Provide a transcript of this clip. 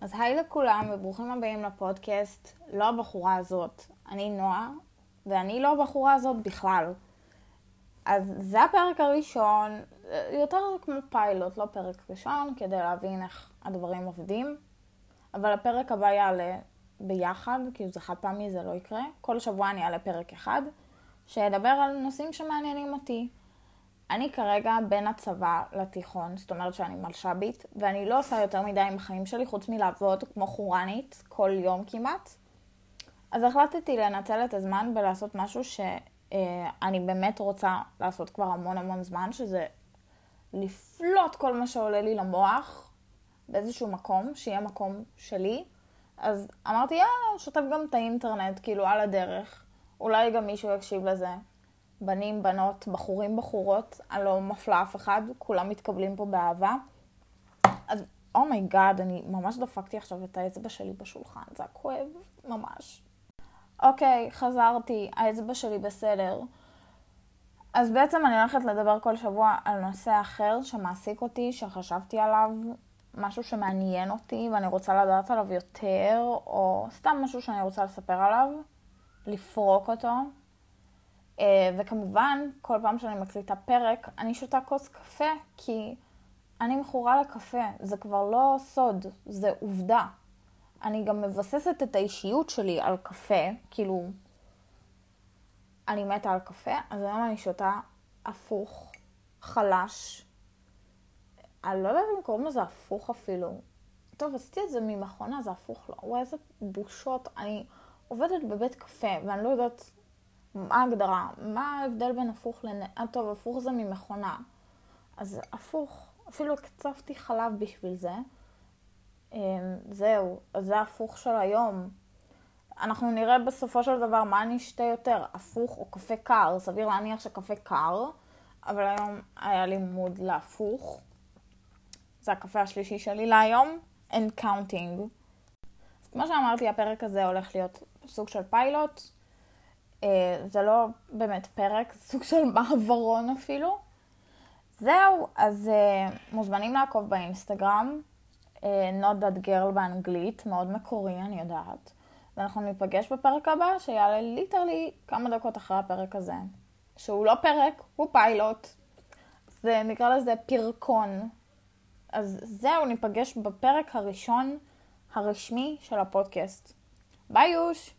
אז היי לכולם וברוכים הבאים לפודקאסט, לא הבחורה הזאת, אני נועה, ואני לא הבחורה הזאת בכלל. אז זה הפרק הראשון, יותר כמו פיילוט, לא פרק ראשון, כדי להבין איך הדברים עובדים. אבל הפרק הבא יעלה ביחד, כאילו זה חד פעמי, זה לא יקרה. כל שבוע אני אעלה פרק אחד, שידבר על נושאים שמעניינים אותי. אני כרגע בין הצבא לתיכון, זאת אומרת שאני מלש"בית, ואני לא עושה יותר מדי עם החיים שלי, חוץ מלעבוד כמו חורנית כל יום כמעט. אז החלטתי לנצל את הזמן ולעשות משהו שאני באמת רוצה לעשות כבר המון המון זמן, שזה לפלוט כל מה שעולה לי למוח באיזשהו מקום, שיהיה מקום שלי. אז אמרתי, יאללה, שוטף גם את האינטרנט, כאילו על הדרך. אולי גם מישהו יקשיב לזה. בנים, בנות, בחורים, בחורות, אני לא מפלה אף אחד, כולם מתקבלים פה באהבה. אז oh my god, oh אני ממש דפקתי עכשיו את האצבע שלי בשולחן, זה היה כואב, ממש. אוקיי, חזרתי, האצבע שלי בסדר. אז בעצם אני הולכת לדבר כל שבוע על נושא אחר שמעסיק אותי, שחשבתי עליו, משהו שמעניין אותי ואני רוצה לדעת עליו יותר, או סתם משהו שאני רוצה לספר עליו, לפרוק אותו. אה, וכמובן, כל פעם שאני מקליטה פרק, אני שותה כוס קפה, כי אני מכורה לקפה. זה כבר לא סוד, זה עובדה. אני גם מבססת את האישיות שלי על קפה, כאילו, אני מתה על קפה, אז היום אני שותה הפוך, חלש. אני לא יודעת אם קוראים לזה הפוך אפילו. טוב, עשיתי את זה ממכונה, זה הפוך לא. וואי, איזה בושות. אני עובדת בבית קפה, ואני לא יודעת מה ההגדרה? מה ההבדל בין הפוך לנ... אה, טוב, הפוך זה ממכונה. אז הפוך, אפילו הקצבתי חלב בשביל זה. אמ, זהו, אז זה ההפוך של היום. אנחנו נראה בסופו של דבר מה אני אשתה יותר, הפוך או קפה קר. סביר להניח שקפה קר, אבל היום היה לי מוד להפוך. זה הקפה השלישי שלי להיום, and counting. אז כמו שאמרתי, הפרק הזה הולך להיות סוג של פיילוט. אה, זה לא באמת פרק, זה סוג של מעברון אפילו. זהו, אז uh, מוזמנים לעקוב באינסטגרם, uh, not that girl באנגלית, מאוד מקורי, אני יודעת. ואנחנו ניפגש בפרק הבא, שיעלה literally כמה דקות אחרי הפרק הזה. שהוא לא פרק, הוא פיילוט. זה, נקרא לזה פרקון. אז זהו, ניפגש בפרק הראשון הרשמי של הפודקאסט. ביי יוש!